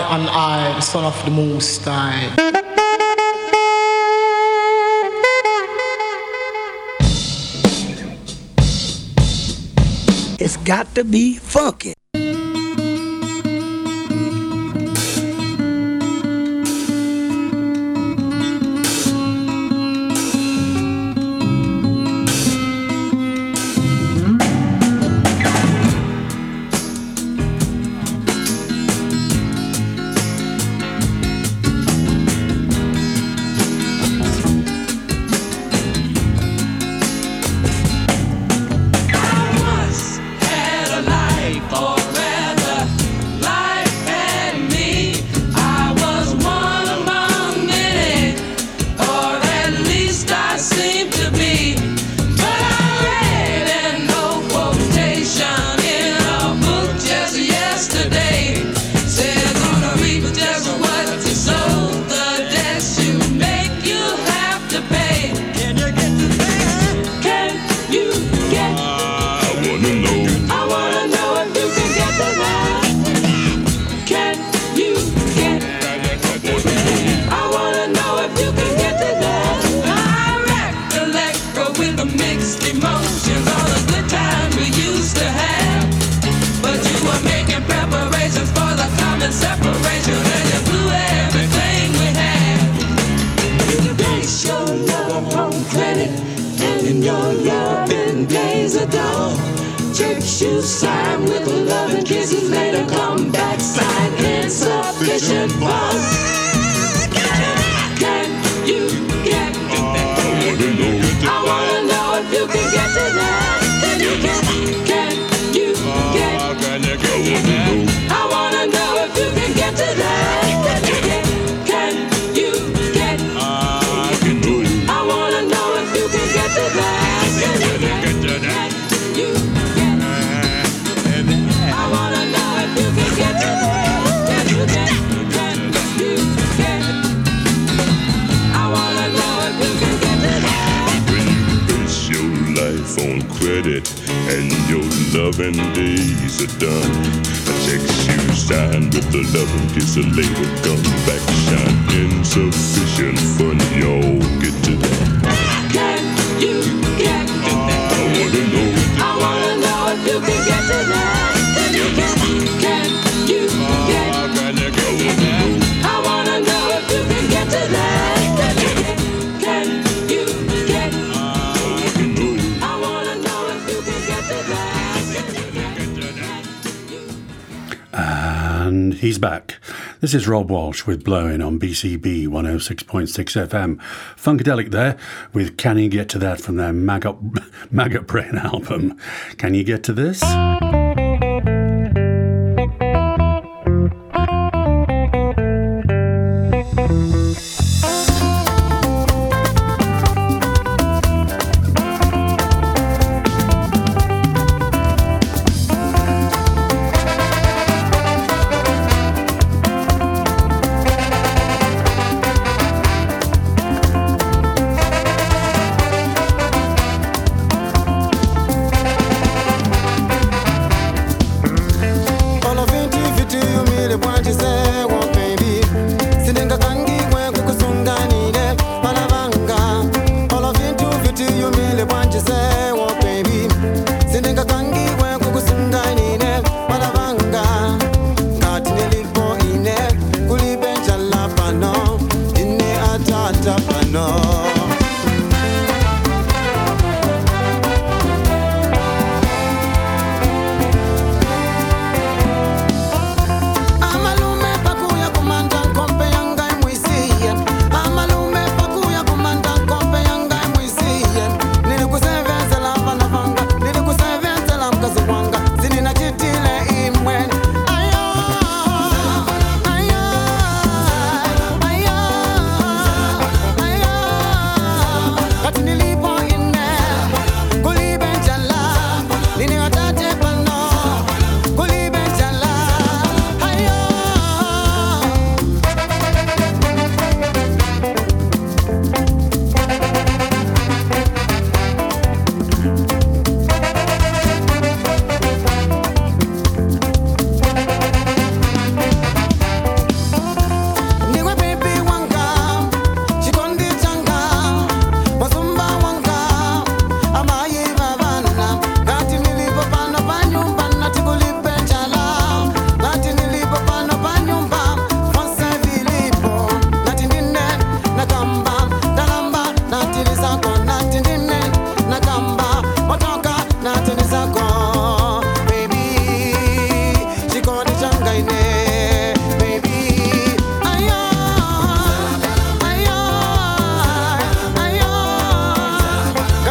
and I, the son of the Most High. It's got to be funky. seven days are done. I check shoes shine with the love and kiss a later come back shine Insufficient fun, y'all. This is Rob Walsh with Blowin on BCB 106.6 FM. Funkadelic there with Can You Get to That from their Maggot, Maggot Brain album. Can you get to this?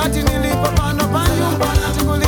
Wakati nilipopanda pa nyumba na tinguli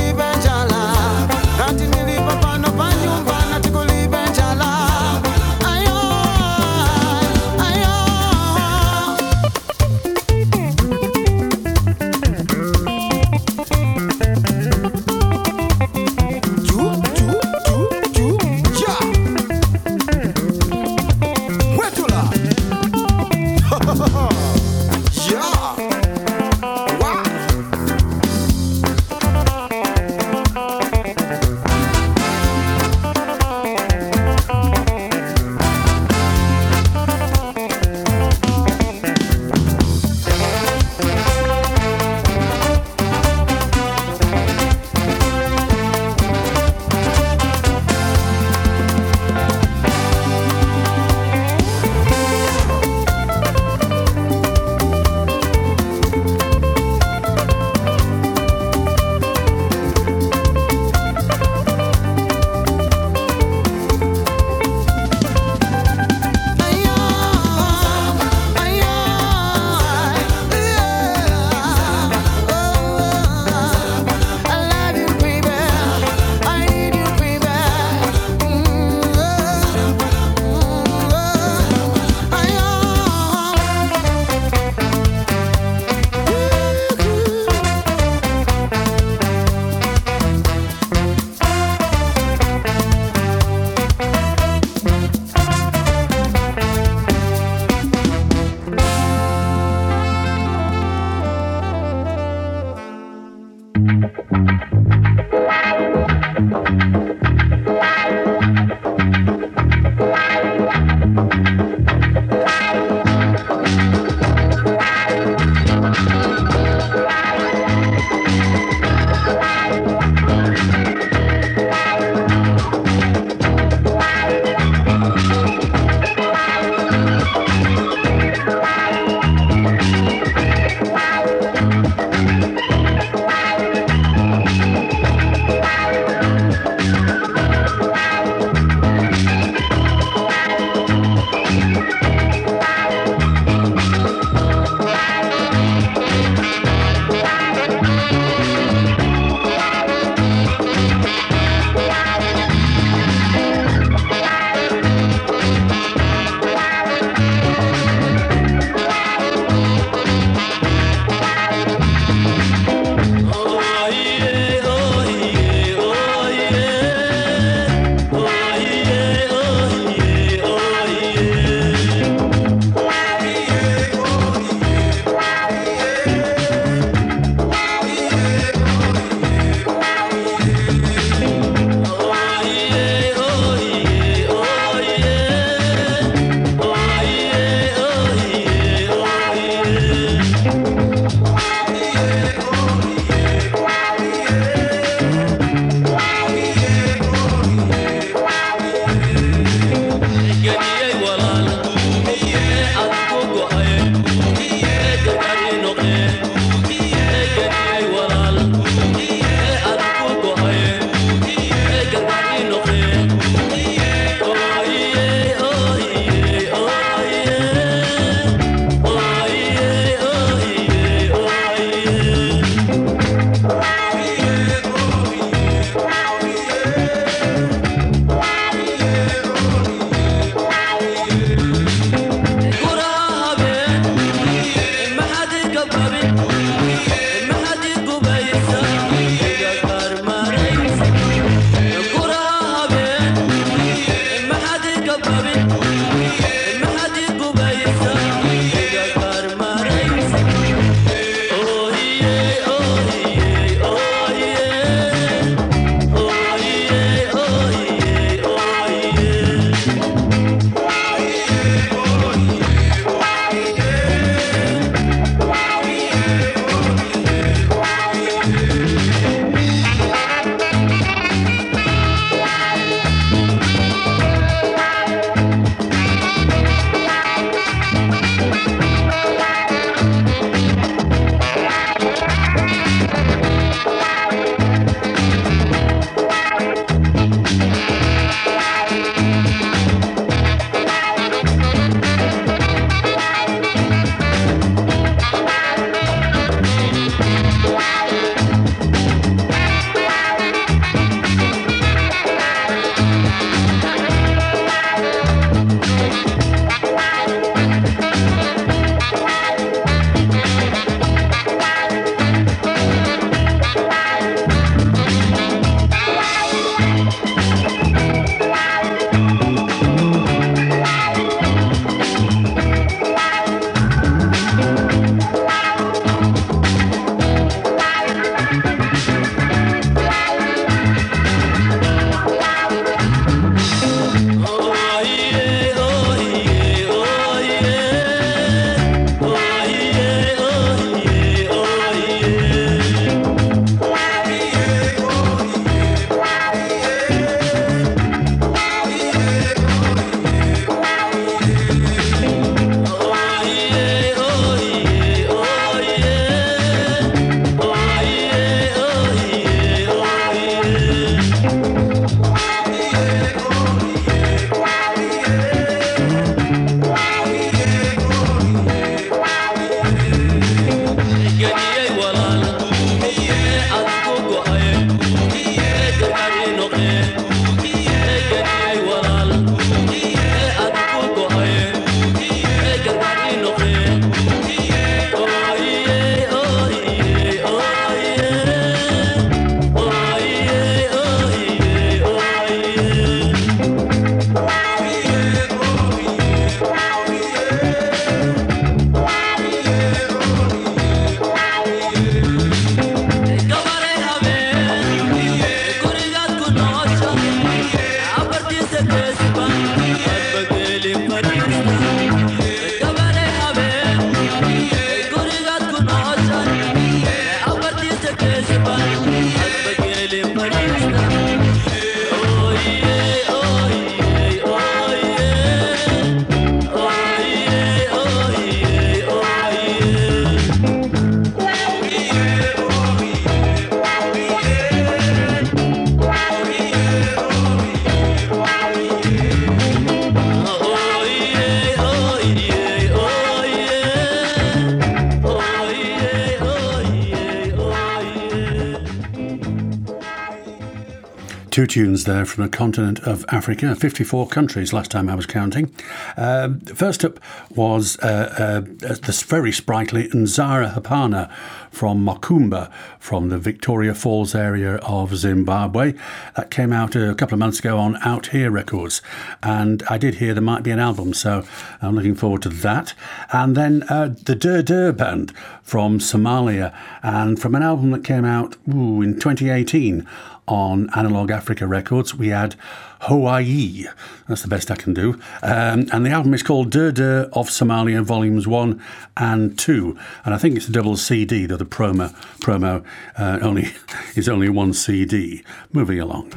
Two tunes there from the continent of Africa, 54 countries last time I was counting. Uh, first up was uh, uh, this very sprightly Nzara Hapana from Mokoomba from the Victoria Falls area of Zimbabwe. That came out a couple of months ago on Out Here Records. And I did hear there might be an album, so I'm looking forward to that. And then uh, the Dur Dur Band from Somalia and from an album that came out ooh, in 2018 on Analog Africa Records, we had Hawaii. That's the best I can do. Um, and the album is called Dur Dur of Somalia, Volumes 1 and 2. And I think it's a double CD, though the promo, promo uh, only is only one CD. Moving along.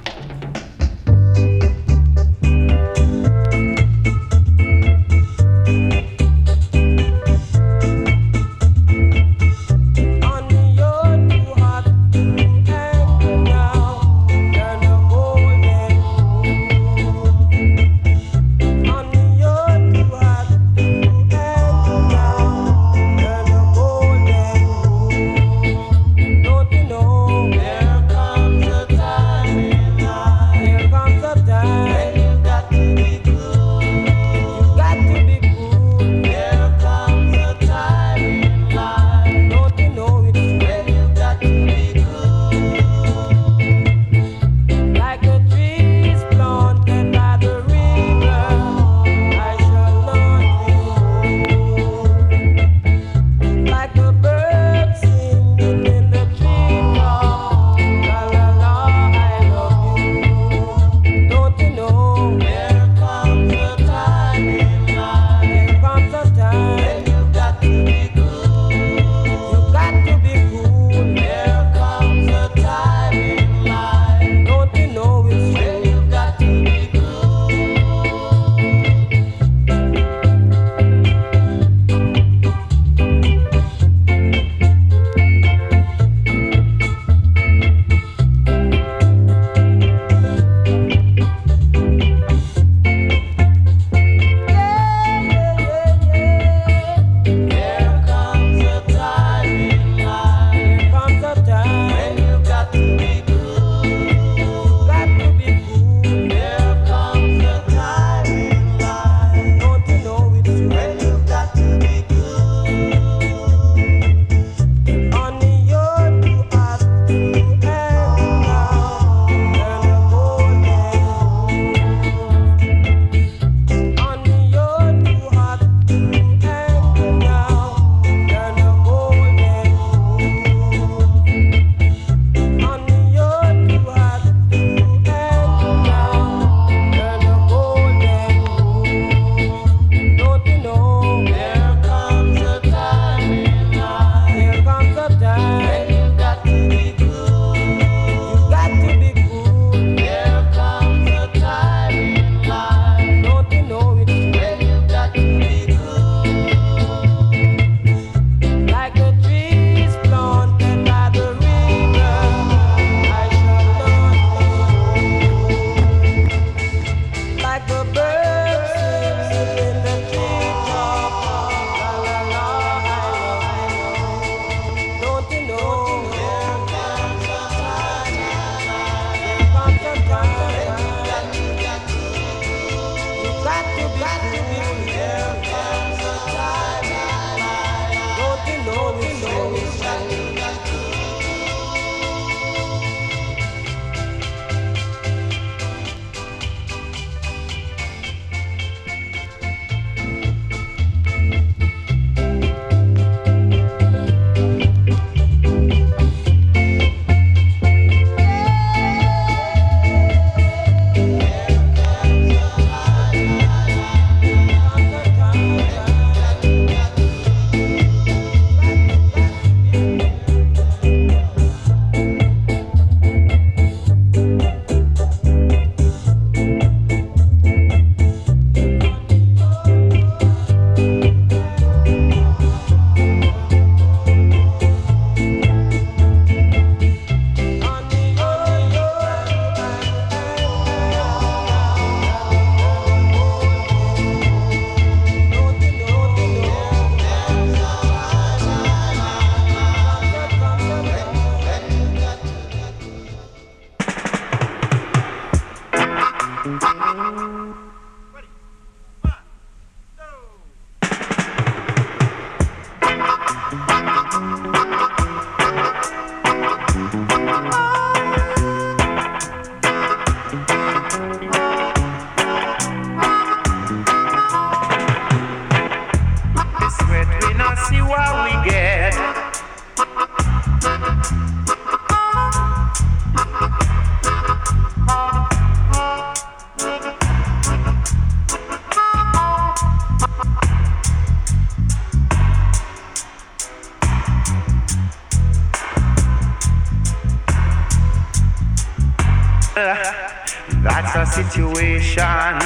Situation.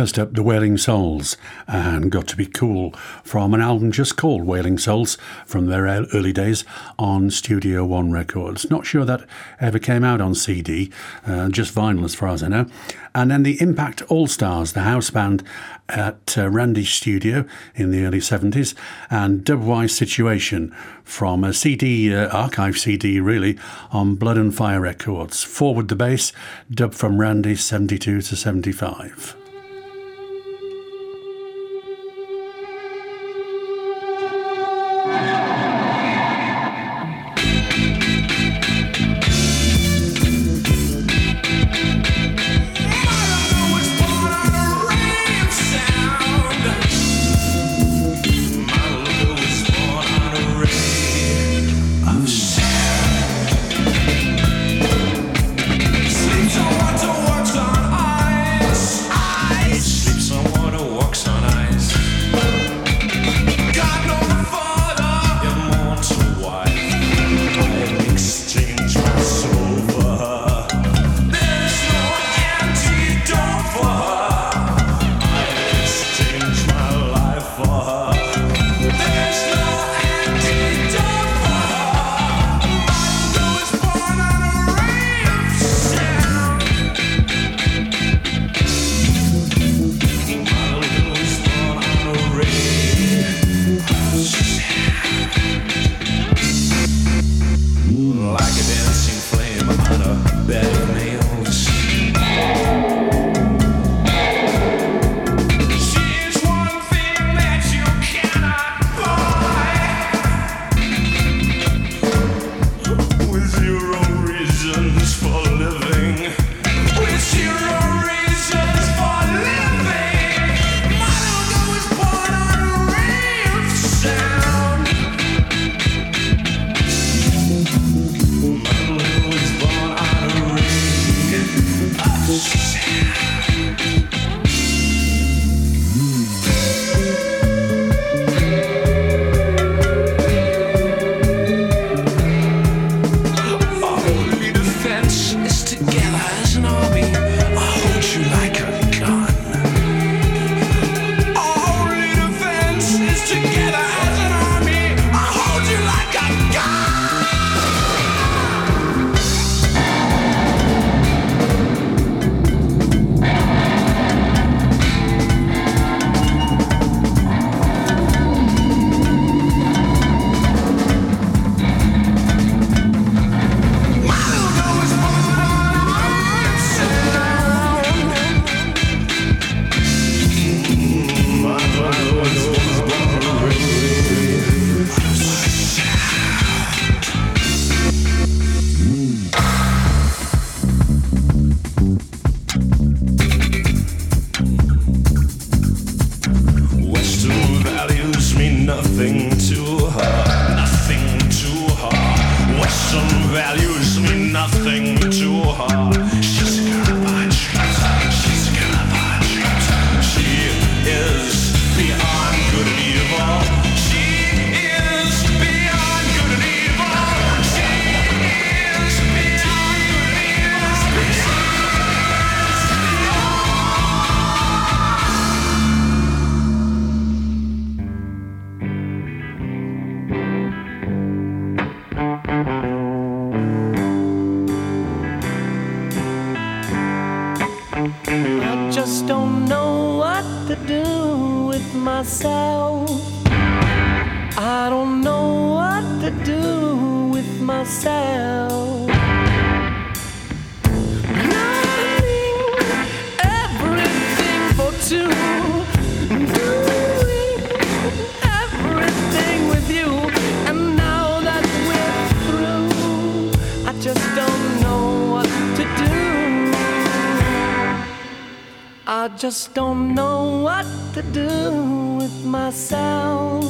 First up, The Wailing Souls, and Got to Be Cool from an album just called Wailing Souls from their early days on Studio One Records. Not sure that ever came out on CD, uh, just vinyl as far as I know. And then the Impact All Stars, the house band at uh, Randy's studio in the early 70s, and Dubwise Situation from a CD, uh, archive CD really, on Blood and Fire Records. Forward the Bass, dub from Randy 72 to 75. Myself. I don't know what to do with myself. Learning everything for two. Doing everything with you. And now that we're through, I just don't know what to do. I just don't know what to do myself.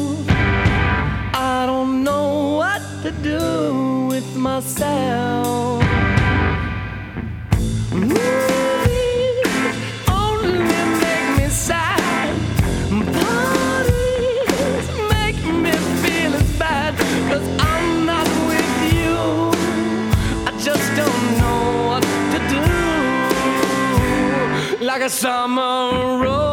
I don't know what to do with myself. Movies only make me sad. Parties make me feel as I'm not with you. I just don't know what to do. Like a summer rose.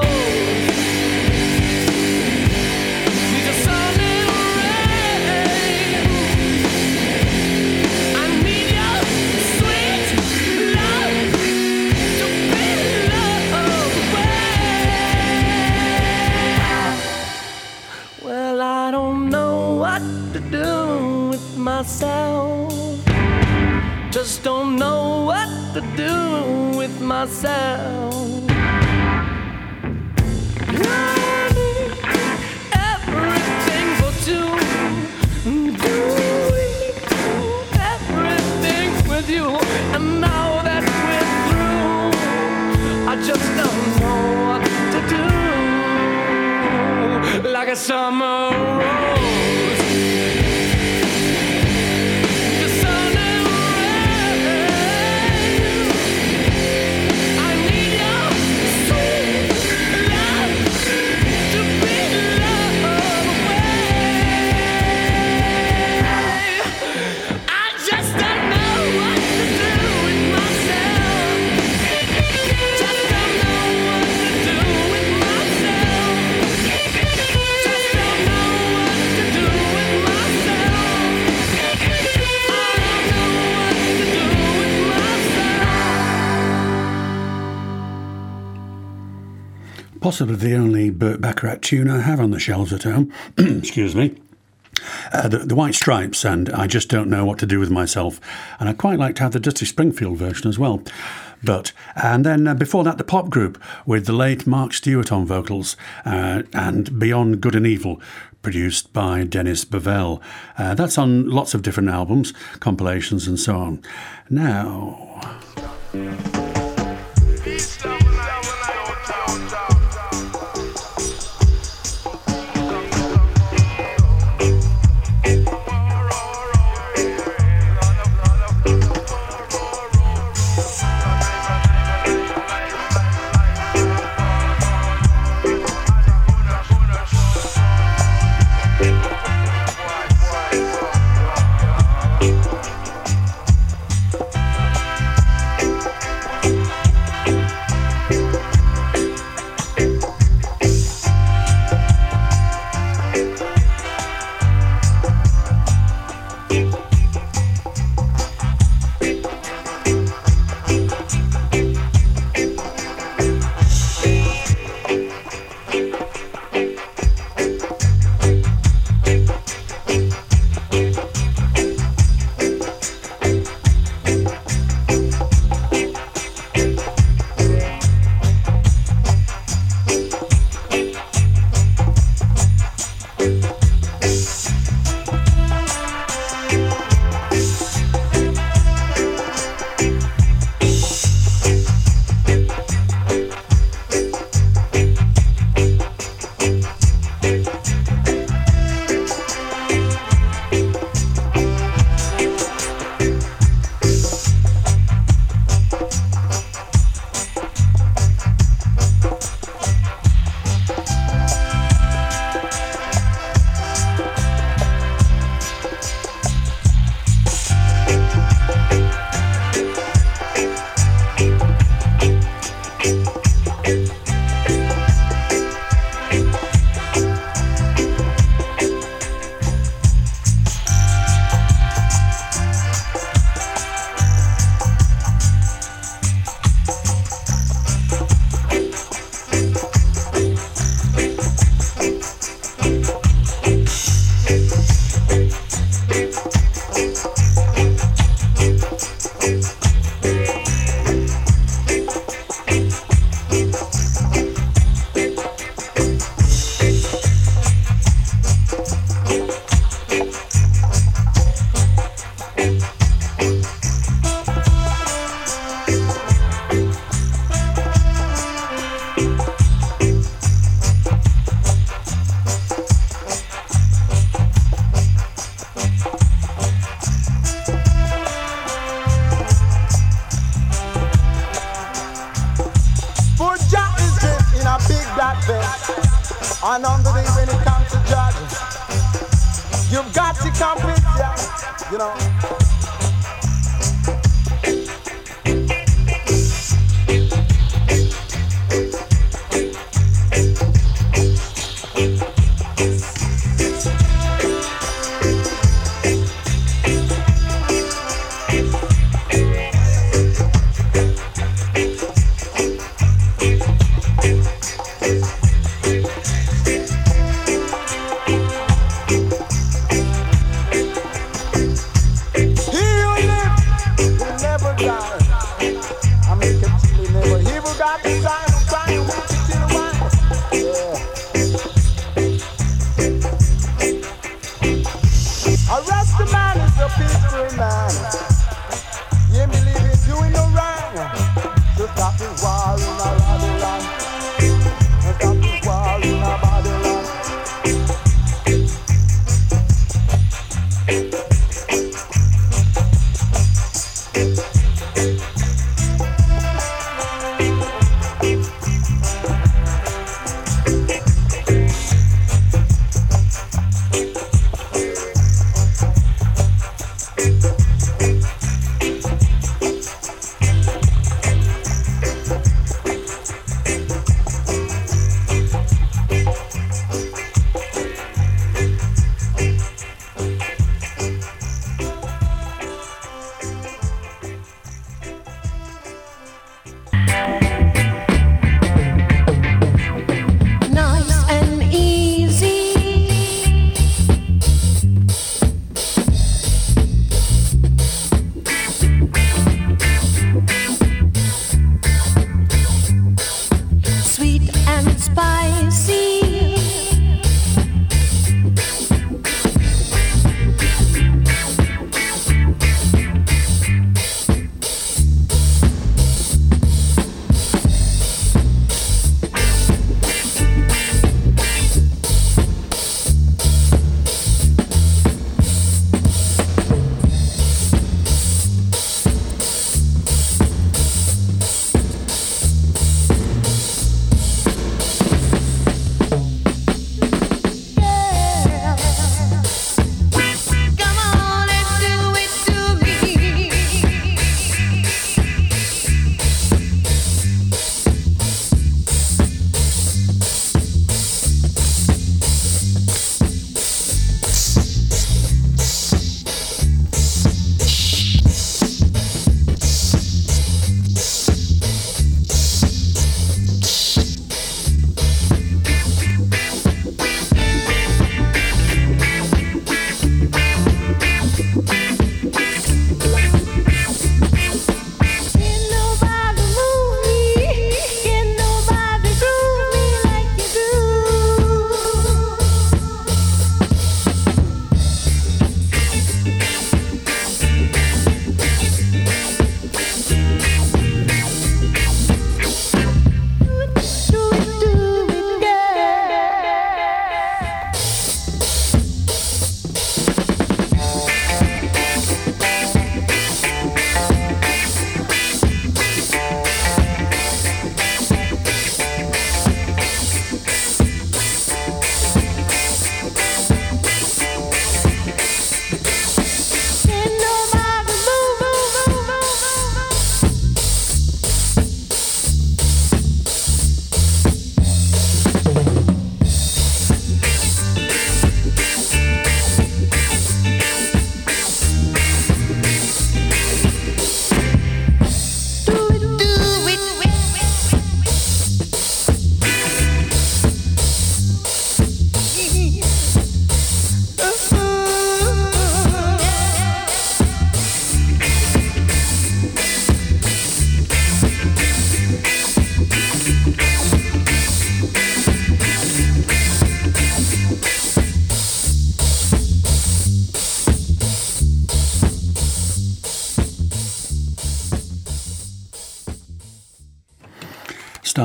Myself. Just don't know what to do with myself. Everything for two. Everything with you. And now that we're through, I just don't know what to do. Like a summer Possibly the only Burt Bacharach tune I have on the shelves at home. Excuse me. Uh, the, the White Stripes, and I just don't know what to do with myself. And I'd quite like to have the Dusty Springfield version as well. But, and then uh, before that, the pop group with the late Mark Stewart on vocals uh, and Beyond Good and Evil, produced by Dennis Bovell. Uh, that's on lots of different albums, compilations, and so on. Now,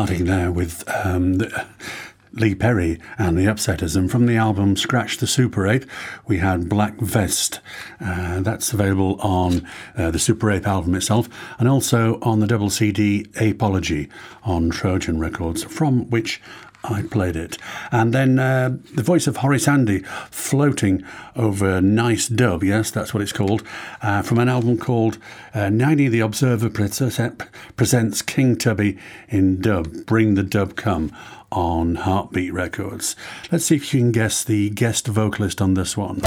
starting there with um, the, Lee Perry and the Upsetters. And from the album Scratch the Super Ape, we had Black Vest. Uh, that's available on uh, the Super Ape album itself and also on the double CD Apology on Trojan Records, from which I played it. And then uh, the voice of Horace Andy floating over Nice Dub, yes, that's what it's called, uh, from an album called uh, Niney the Observer Presents King Tubby in Dub, Bring the Dub Come on Heartbeat Records. Let's see if you can guess the guest vocalist on this one.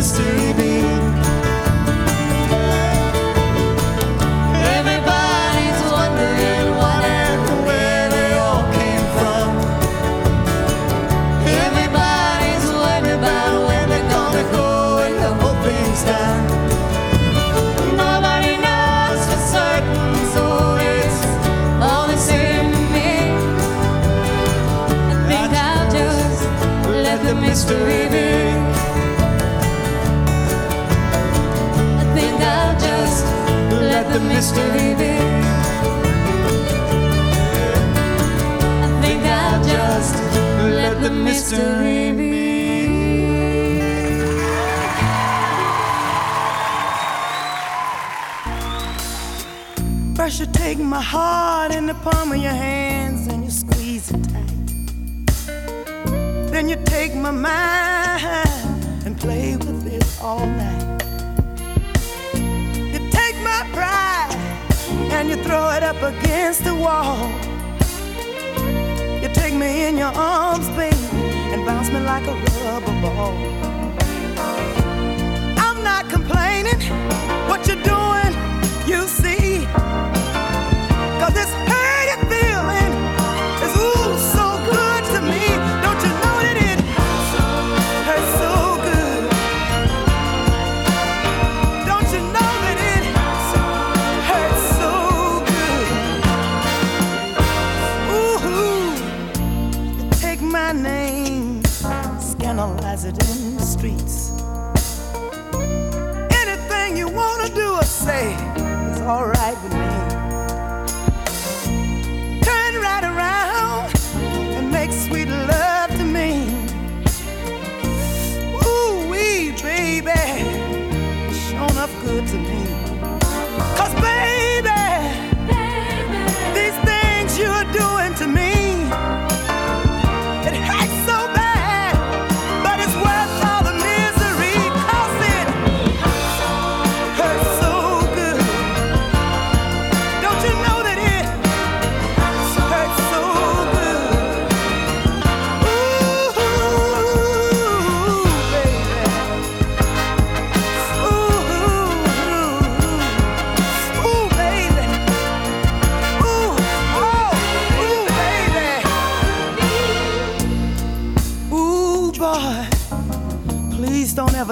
mystery. take my heart in the palm of your hands and you squeeze it tight. Then you take my mind and play with it all night. You take my pride and you throw it up against the wall. You take me in your arms, baby, and bounce me like a rubber ball. I'm not complaining. What you're doing, you. alright.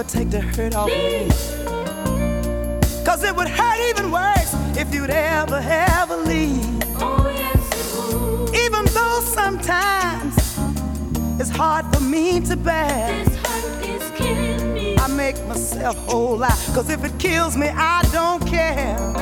Take the hurt off me. Cause it would hurt even worse if you'd ever, ever leave. Even though sometimes it's hard for me to bear. This hurt is killing me. I make myself whole out. Cause if it kills me, I don't care.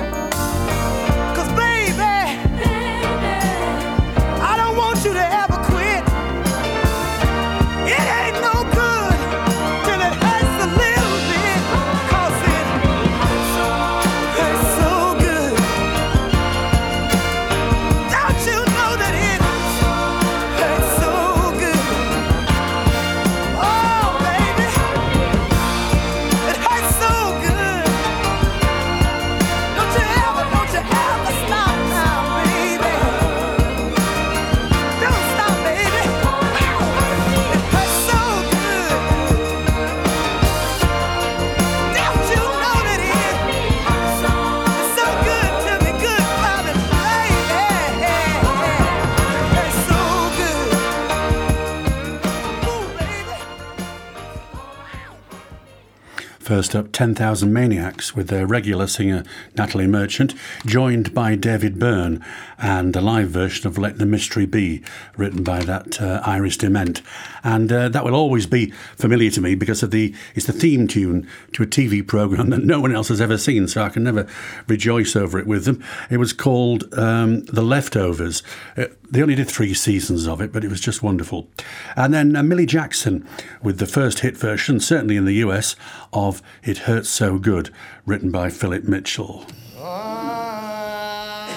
First up, 10,000 Maniacs with their regular singer Natalie Merchant, joined by David Byrne, and a live version of Let the Mystery Be, written by that uh, Iris DeMent. And uh, that will always be familiar to me because of the it's the theme tune to a TV program that no one else has ever seen, so I can never rejoice over it with them. It was called um, The Leftovers. Uh, they only did three seasons of it, but it was just wonderful. And then uh, Millie Jackson with the first hit version, certainly in the US, of It Hurts So Good, written by Philip Mitchell. I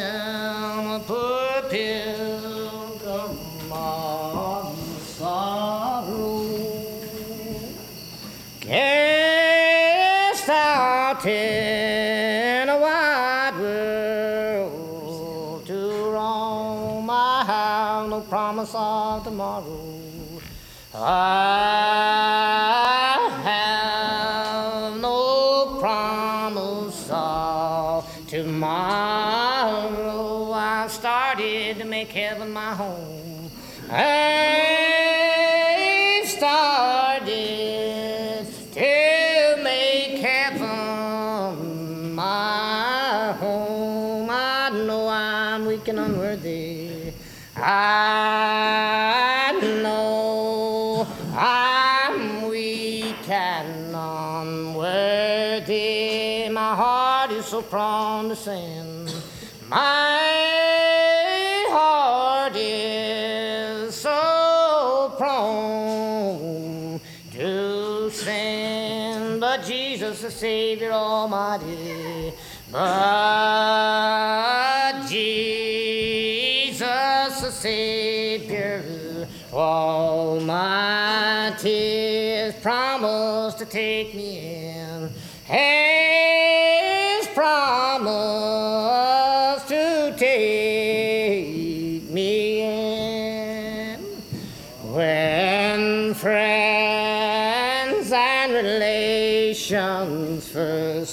am a poor make heaven my home. I've started to make heaven my home. I know I'm weak and unworthy. I know I'm weak and unworthy. My heart is so prone to sin. My the Savior Almighty, but Jesus, the Savior Almighty, has promised to take me in. Has promised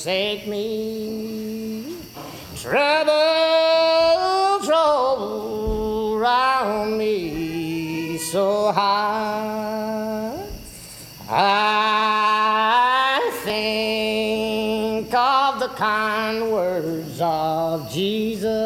forsake me, trouble, trouble round me so high. I think of the kind words of Jesus.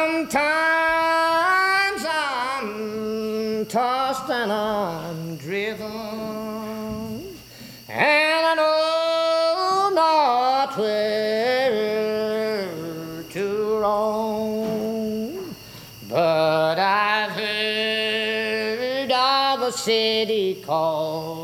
Sometimes I'm tossed and I'm driven, and I know not where to roam. But I've heard of a city called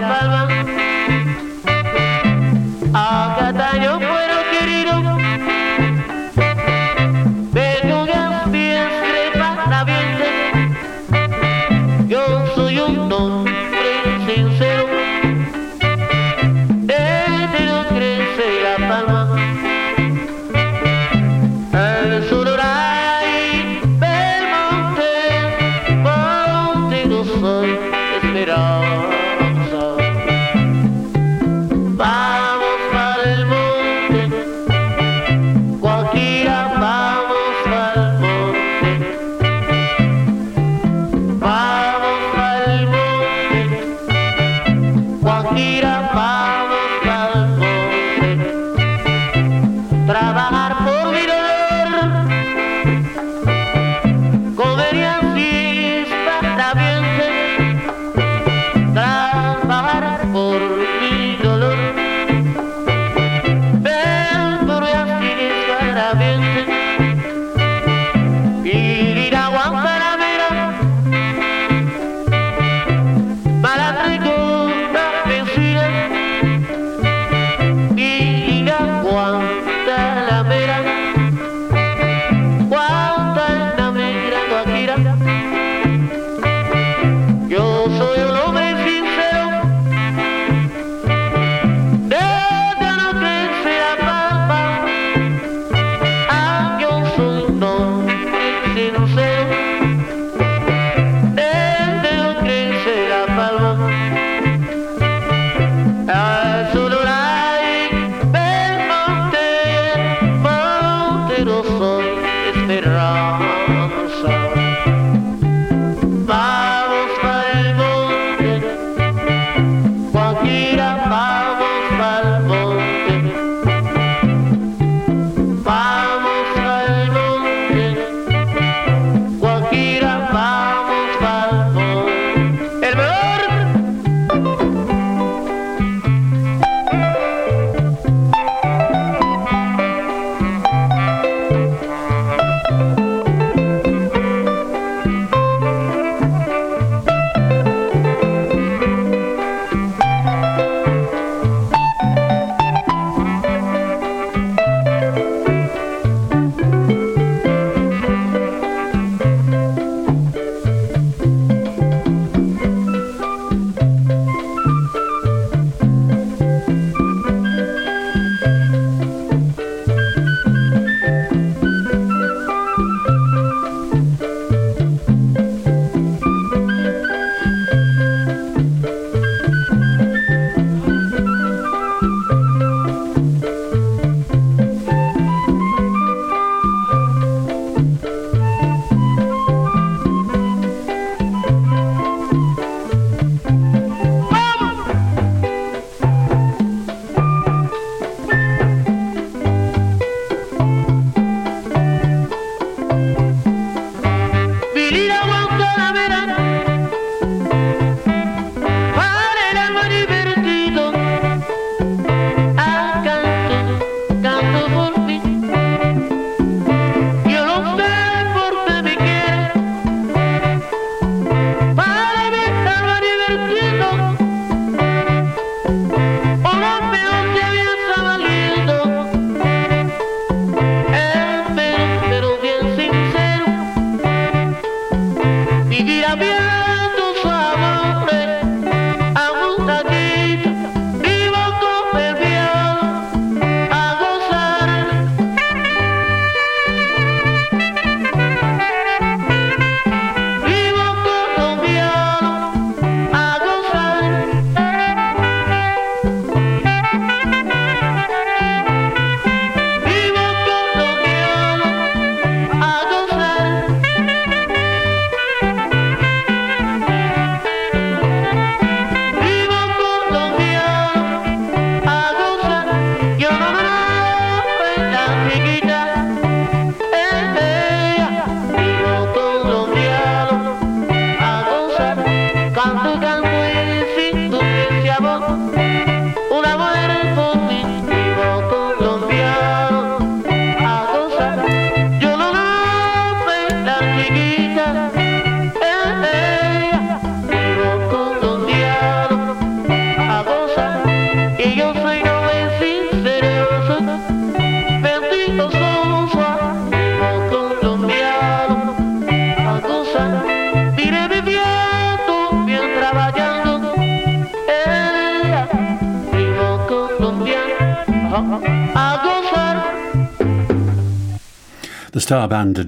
Bye. Bye. Esperanza.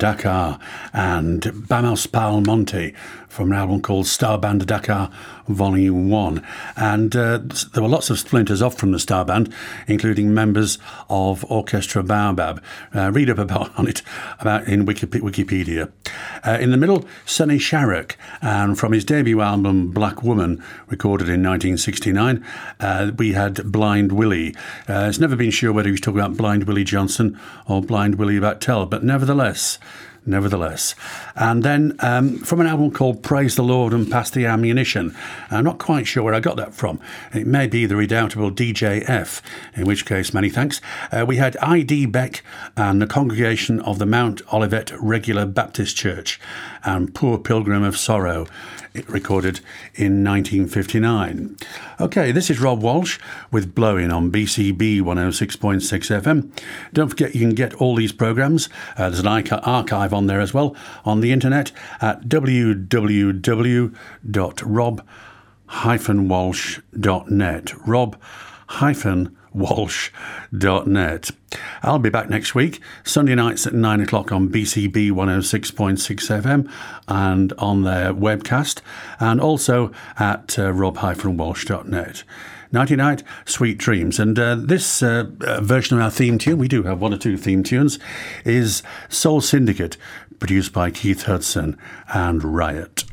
Dakar and Bamos Pa'al Monte from an album called Star Band de Dakar Volume 1. And uh, there were lots of splinters off from the Star Band, including members of Orchestra Baobab. Uh, read up about on it about in Wikipedia. Uh, in the middle, Sonny Sharrock, and from his debut album Black Woman, recorded in 1969, uh, we had Blind Willie. Uh, it's never been sure whether he was talking about Blind Willie Johnson or Blind Willie McTell, but nevertheless, nevertheless. And then um, from an album called Praise the Lord and Pass the Ammunition. I'm not quite sure where I got that from. It may be the redoubtable DJ EF, in which case, many thanks. Uh, we had I.D. Beck and the congregation of the Mount Olivet Regular Baptist Church and Poor Pilgrim of Sorrow. It recorded in 1959. Okay, this is Rob Walsh with Blowin on BCB 106.6 FM. Don't forget you can get all these programs. Uh, there's an archi- archive on there as well on the internet at www.rob-walsh.net. Rob hyphen walsh.net. I'll be back next week, Sunday nights at 9 o'clock on BCB 106.6 FM and on their webcast, and also at uh, rob-walsh.net. Nighty night, sweet dreams. And uh, this uh, uh, version of our theme tune, we do have one or two theme tunes, is Soul Syndicate, produced by Keith Hudson and Riot.